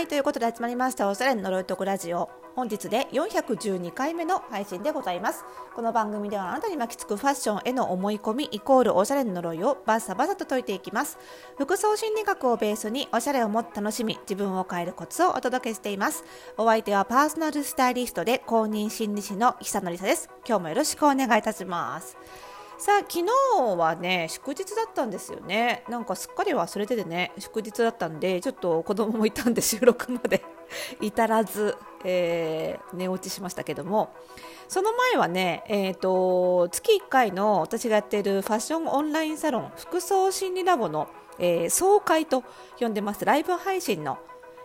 はい、ということで集まりましたおしゃれの呪いとくラジオ。本日で412回目の配信でございます。この番組ではあなたに巻きつくファッションへの思い込みイコールおしゃれの呪いをバッサバサと解いていきます。服装心理学をベースにおしゃれをもっと楽しみ、自分を変えるコツをお届けしています。お相手はパーソナルスタイリストで公認心理師の久野里沙です。今日もよろしくお願いいたします。さあ昨日はね祝日だったんですよね。なんかすっかり忘れててね祝日だったんでちょっと子供もいたんで 収録まで。至らず、えー、寝落ちしましたけども。その前はね、えーと、月1回の私がやっているファッションオンラインサロン服装心理ラボの、えー、総会と呼んでます。ライブ配信の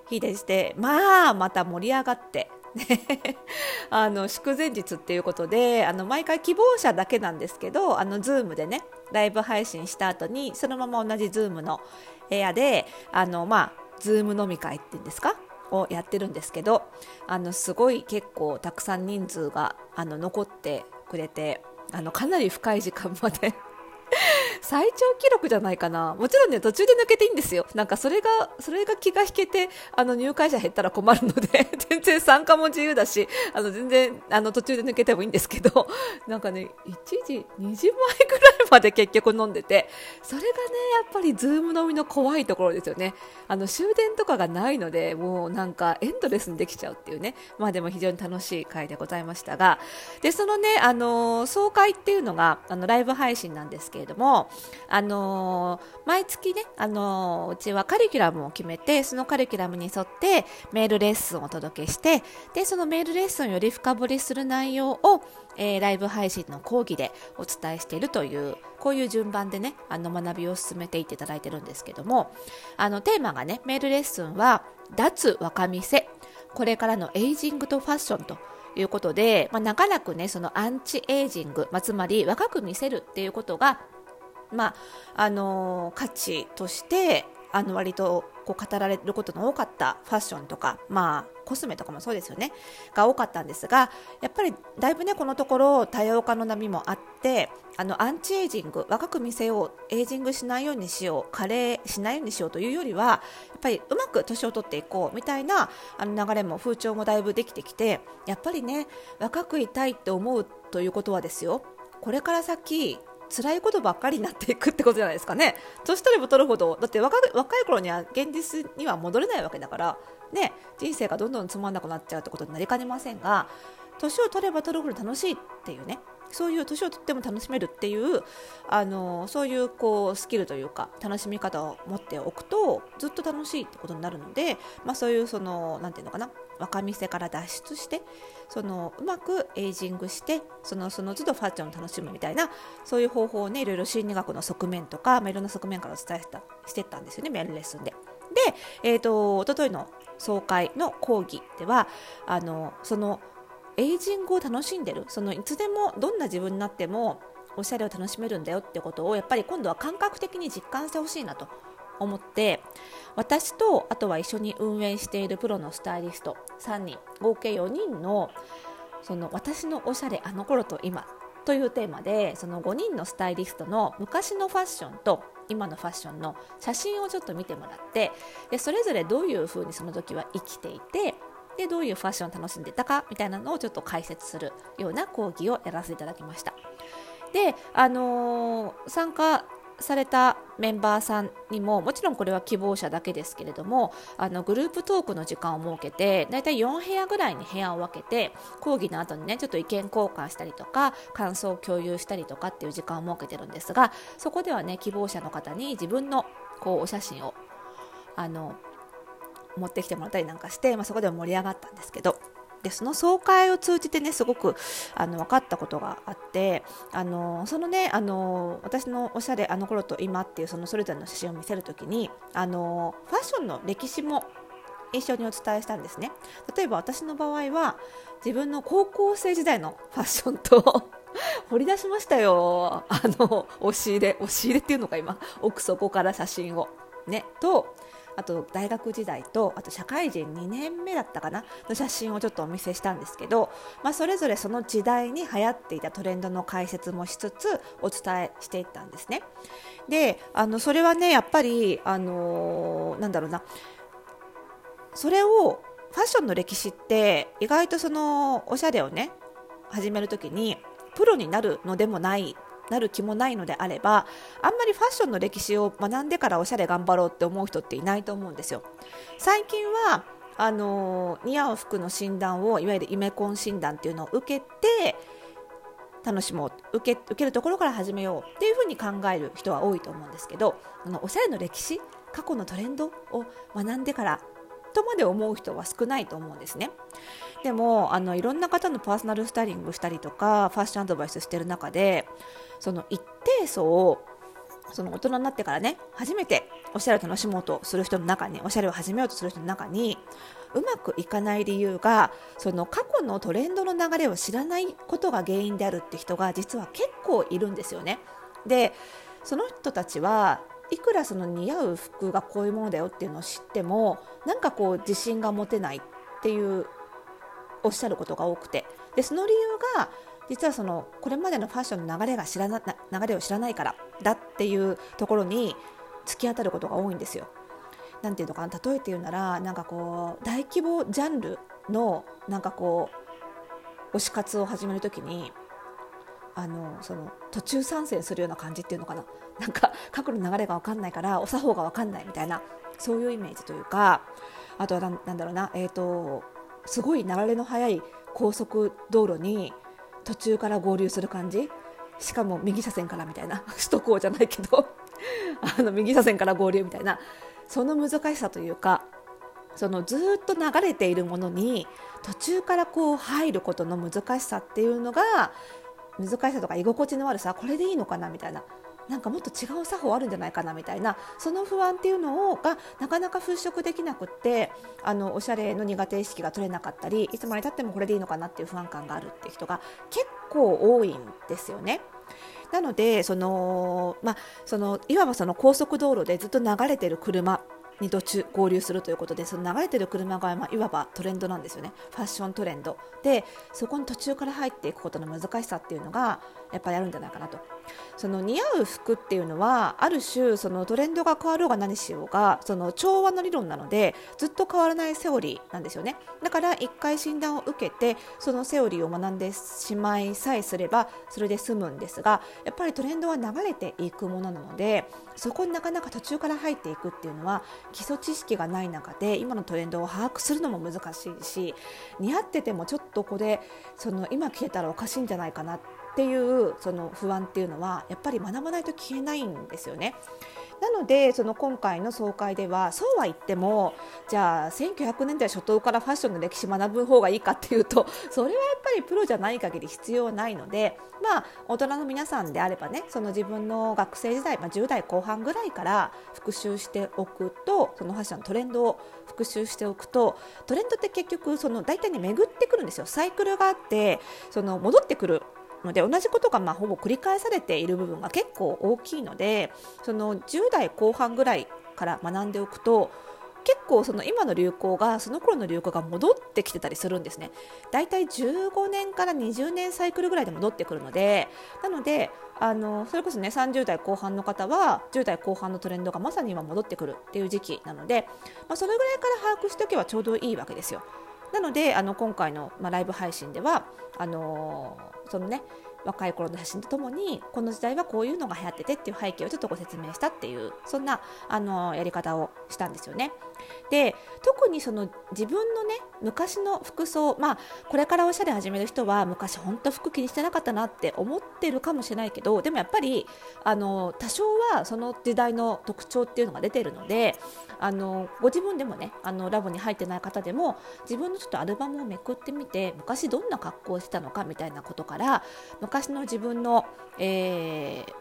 日でしてまあまた盛り上がって あの祝前日っていうことであの毎回希望者だけなんですけどあの Zoom でねライブ配信した後にそのまま同じ Zoom の部屋であのまあ Zoom 飲み会っていうんですか？をやってるんですけどあのすごい結構たくさん人数があの残ってくれてあのかなり深い時間まで最長記録じゃないかな。もちろんね、途中で抜けていいんですよ。なんかそれが、それが気が引けて、あの、入会者減ったら困るので 全然参加も自由だし、あの、全然、あの、途中で抜けてもいいんですけど、なんかね、1時、2時前ぐらいまで結局飲んでて、それがね、やっぱり Zoom 飲みの怖いところですよね。あの、終電とかがないので、もうなんかエンドレスにできちゃうっていうね。まあでも非常に楽しい回でございましたが、で、そのね、あの、総会っていうのが、あの、ライブ配信なんですけれども、あのー、毎月ね、あのー、うちはカリキュラムを決めて、そのカリキュラムに沿ってメールレッスンをお届けして、で、そのメールレッスンをより深掘りする内容を、えー、ライブ配信の講義でお伝えしているという、こういう順番でね、あの学びを進めていっていただいてるんですけども、あの、テーマがね、メールレッスンは、脱若見せ、これからのエイジングとファッションということで、まあ、長らくね、そのアンチエイジング、まあ、つまり若く見せるっていうことがまああの価値としてあの割とこう語られることの多かったファッションとか、まあ、コスメとかもそうですよね。が多かったんですがやっぱりだいぶねこのところ多様化の波もあってあのアンチエイジング若く見せようエイジングしないようにしよう加齢しないようにしようというよりはやっぱりうまく年を取っていこうみたいなあの流れも風潮もだいぶできてきてやっぱりね若くいたいって思うということはですよ。これから先辛いことばっかりになっていくってことじゃないですかね。年取れば取るほど、だって若若い頃には現実には戻れないわけだから、ね、人生がどんどんつまんなくなっちゃうってことになりかねませんが、年を取れば取るほど楽しいっていうね、そういう年を取っても楽しめるっていうあのそういうこうスキルというか楽しみ方を持っておくとずっと楽しいってことになるので、まあ、そういうそのなんていうのかな。若見せから脱出してそのうまくエイジングしてそのその都度ファッションを楽しむみたいなそういう方法をねいろいろ心理学の側面とか、まあ、いろんな側面からお伝えしたしてったんですよねメールレッスンで。で、えーと、と一昨日の総会の講義ではあのそのエイジングを楽しんでるそのいつでもどんな自分になってもおしゃれを楽しめるんだよってことをやっぱり今度は感覚的に実感してほしいなと思って私とあとは一緒に運営しているプロのスタイリスト3人合計4人のその私のおしゃれあの頃と今というテーマでその5人のスタイリストの昔のファッションと今のファッションの写真をちょっと見てもらってでそれぞれどういうふうにその時は生きていてでどういうファッションを楽しんでたかみたいなのをちょっと解説するような講義をやらせていただきました。で、あのー、参加されたメンバーさんにももちろんこれは希望者だけですけれどもあのグループトークの時間を設けてだいたい4部屋ぐらいに部屋を分けて講義の後にねちょっと意見交換したりとか感想を共有したりとかっていう時間を設けてるんですがそこではね希望者の方に自分のこうお写真をあの持ってきてもらったりなんかして、まあ、そこでも盛り上がったんですけど。でその総会を通じてねすごくあの分かったことがあってあのそのねあの私のおしゃれあの頃と今っていうそのそれぞれの写真を見せる時にあのファッションの歴史も一緒にお伝えしたんですね。例えば私の場合は自分の高校生時代のファッションと 掘り出しましたよ。あの押し入れ押し入れっていうのか今。奥底から写真を。ねとあと大学時代とあと社会人2年目だったかなの写真をちょっとお見せしたんですけど、まあ、それぞれその時代に流行っていたトレンドの解説もしつつお伝えしていったんですね。であのそれはねやっぱりあのー、なんだろうなそれをファッションの歴史って意外とそのおしゃれをね始める時にプロになるのでもないなる気もないのであればあんまりファッションの歴史を学んでからおしゃれ頑張ろうって思う人っていないと思うんですよ。最近はあの似合う服の診断をいわゆるイメコン診断っていうのを受けて楽しもう受け受けるところから始めようっていうふうに考える人は多いと思うんですけどあのおしゃれの歴史過去のトレンドを学んでからとまで思う人は少ないと思うんですね。でもあのいろんな方のパーソナルスタイリングしたりとかファッションアドバイスしてる中でその一定層をその大人になってからね初めておしゃれを楽しもうとする人の中におしゃれを始めようとする人の中にうまくいかない理由がその過去のトレンドの流れを知らないことが原因であるって人が実は結構いるんですよね。でその人たちはいくらその似合う服がこういうものだよっていうのを知ってもなんかこう自信が持てないっていうおっしゃることが多くてでその理由が実はそのこれまでのファッションの流れが知らな流れを知らないからだっていうところに突き当たることが多いんですよ。なんていうのかな？例えて言うならなんかこう大規模ジャンルのなんかこう推し活を始めるときにあのその途中参戦するような感じっていうのかな？なんか過去の流れが分かんないからお作法が分かんないみたいなそういうイメージというかあとはなんだろうな、えーと、すごい流れの速い高速道路に途中から合流する感じ？しかも右車線からみたいな。首都高じゃないけど。あの右車線から合流みたいな。その難しさというかそのずっと流れているものに途中からこう入ることの難しさっていうのが難しさとか居心地の悪さこれでいいのかなみたいな。なんかもっと違う作法あるんじゃないかなみたいなその不安っていうのをがなかなか払拭できなくってあのおしゃれの苦手意識が取れなかったりいつまでたってもこれでいいのかなっていう不安感があるっていう人が結構多いんですよね。なのでその、まあ、そのいわばその高速道路でずっと流れてる車に途中合流するということでその流れてる車が、まあ、いわばトレンドなんですよね。ファッショントレンド。でそこに途中から入っていくことの難しさっていうのがやっぱりあるんじゃないかなと。その似合う服っていうのはある種そのトレンドが変わろうが何しようがその調和の理論なのでずっと変わらないセオリーなんですよね。だから1回診断を受けてそのセオリーを学んでしまいさえすればそれで済むんですがやっぱりトレンドは流れていくものなのでそこになかなか途中から入っていくっていうのは基礎知識がない中で今のトレンドを把握するのも難しいし似合っててもちょっとこれその今消えたらおかしいんじゃないかなっていうその不安っていうのはやっぱり学ばないと消えないんですよね。なのでその今回の総会ではそうは言ってもじゃあ1900年代初頭からファッションの歴史学ぶ方がいいかっていうとそれはやっぱりプロじゃない限り必要ないのでまあ大人の皆さんであればねその自分の学生時代、まあ、10代後半ぐらいから復習しておくとそのファッションのトレンドを復習しておくとトレンドって結局その大体ね巡ってくるんですよ。サイクルがあってその戻ってくるので同じことがまあほぼ繰り返されている部分が結構大きいのでその10代後半ぐらいから学んでおくと結構その今の流行がその頃の流行が戻ってきてたりするんですね。だいたい15年から20年サイクルぐらいで戻ってくるのでなのであのそれこそね30代後半の方は10代後半のトレンドがまさに今戻ってくるっていう時期なので、まあ、それぐらいから把握しておけばちょうどいいわけですよ。なのであの今回の、まあ、ライブ配信ではあのー、そのね若い頃の写真とともにこの時代はこういうのが流行っててっていう背景をちょっとご説明したっていうそんなあのやり方をしたんですよね。で特にその自分のね昔の服装まあこれからおしゃれ始める人は昔本当服気にしてなかったなって思ってるかもしれないけどでもやっぱりあの多少はその時代の特徴っていうのが出てるのであのご自分でもねあのラボに入ってない方でも自分のちょっとアルバムをめくってみて昔どんな格好をしてたのかみたいなことからから昔の自分の、えー、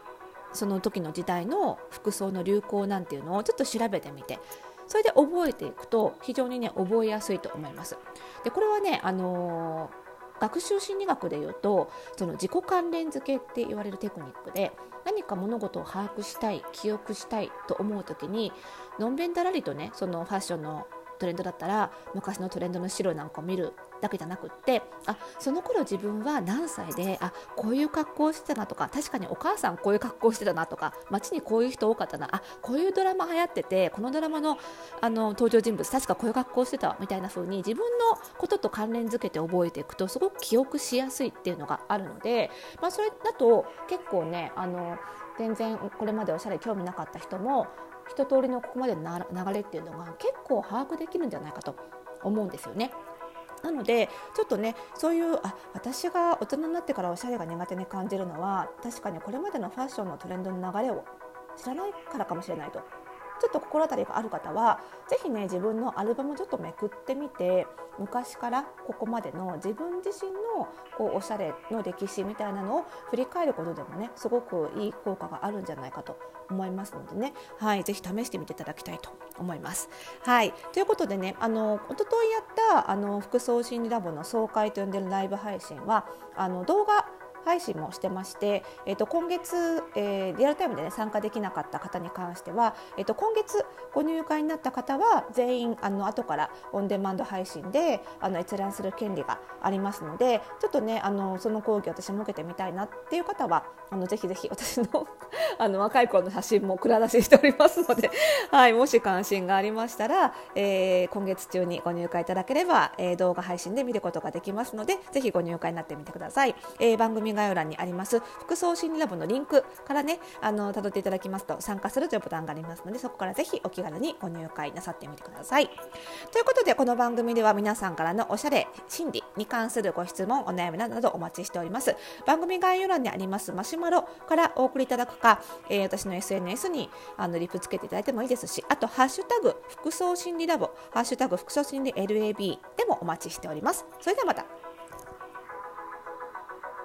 その時の時代の服装の流行なんていうのをちょっと調べてみてそれで覚えていくと非常にね覚えやすいと思います。でこれはね、あのー学習心理学でいうとその自己関連付けって言われるテクニックで何か物事を把握したい記憶したいと思う時にのんべんだらりとねそのファッションのトレンドだったら昔のトレンドの資料なんかを見るだけじゃなくってあその頃自分は何歳であこういう格好をしてたなとか確かにお母さんこういう格好をしてたなとか街にこういう人多かったなあこういうドラマ流行っててこのドラマのあの登場人物確かこういう格好をしてたみたいな風に自分のことと関連づけて覚えていくとすごく記憶しやすいっていうのがあるので、まあ、それだと結構ねあの全然これまでおしゃれ興味なかった人も一通りのここまでの流れっていうのが結構把握できるんじゃないかと思うんですよね。なのでちょっとねそういうあ私が大人になってからおしゃれが苦手に感じるのは確かにこれまでのファッションのトレンドの流れを知らないからかもしれないとちょっと心当たりがある方は是非ね自分のアルバムちょっとめくってみて昔からここまでの自分自身のこうおしゃれの歴史みたいなのを振り返ることでもねすごくいい効果があるんじゃないかと思いますのでね、はい、ぜひ試してみていただきたいと思います。はい、ということでねあの一昨日やったあの服装心理ラボの総会と呼んでるライブ配信はあの動画配信もしてまして、えー、と今月、えー、リアルタイムで、ね、参加できなかった方に関しては、えー、と今月ご入会になった方は全員あの後からオンデマンド配信であの閲覧する権利がありますのでちょっとねあのその講義私も受けてみたいなっていう方はあのぜひぜひ私の あの若い頃の写真も蔵出ししておりますので、はい、もし関心がありましたら、えー、今月中にご入会いただければ、えー、動画配信で見ることができますのでぜひご入会になってみてください。えー、番組概要欄にあります服装心理ラボのリンクからねあの辿っていただきますと参加するというボタンがありますのでそこからぜひお気軽にご入会なさってみてください。ということでこの番組では皆さんからのおしゃれ心理に関するご質問お悩みなどお待ちしております。番組概要欄にありますマシュマロからお送りいただくか、えー、私の SNS にあのリプつけていただいてもいいですしあとハッシュタグ服装心理ラボハッシュタグ服装心理 LAB でもお待ちしております。それではまた